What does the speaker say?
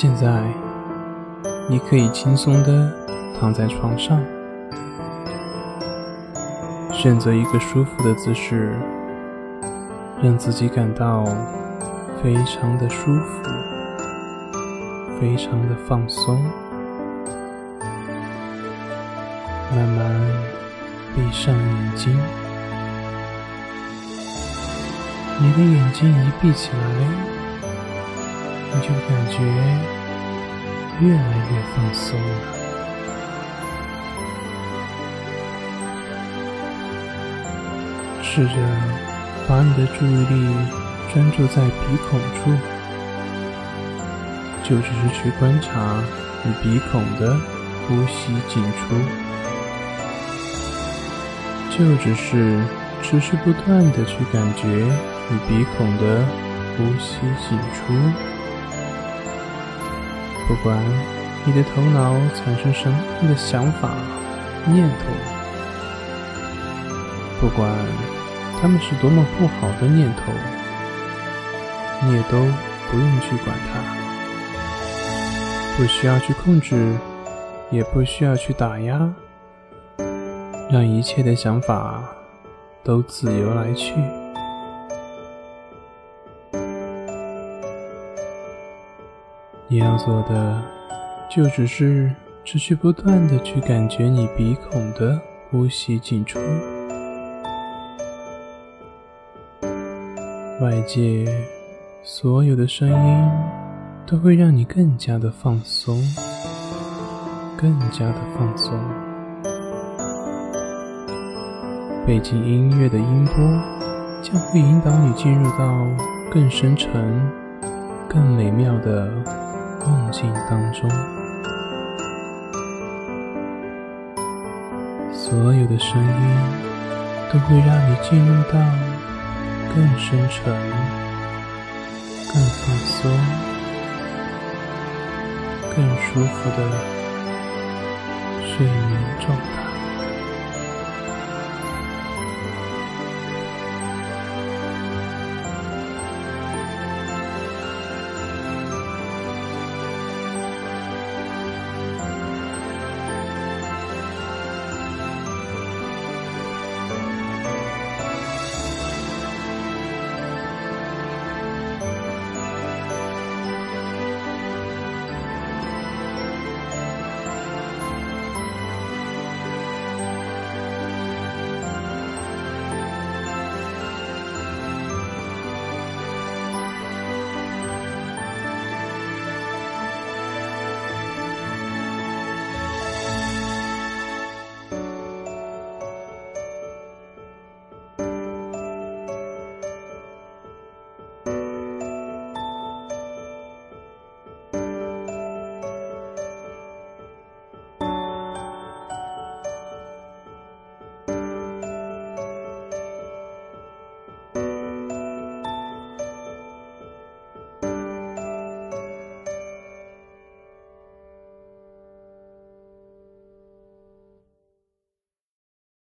现在，你可以轻松的躺在床上，选择一个舒服的姿势，让自己感到非常的舒服，非常的放松。慢慢闭上眼睛，你的眼睛一闭起来，你就感觉越来越放松了。试着把你的注意力专注在鼻孔处，就只是去观察你鼻孔的呼吸进出。就只是持续不断的去感觉你鼻孔的呼吸进出，不管你的头脑产生什么样的想法、念头，不管他们是多么不好的念头，你也都不用去管它，不需要去控制，也不需要去打压。让一切的想法都自由来去。你要做的，就只是持续不断的去感觉你鼻孔的呼吸进出。外界所有的声音都会让你更加的放松，更加的放松。背景音乐的音波将会引导你进入到更深沉、更美妙的梦境当中。所有的声音都会让你进入到更深沉、更放松、更舒服的睡眠状态。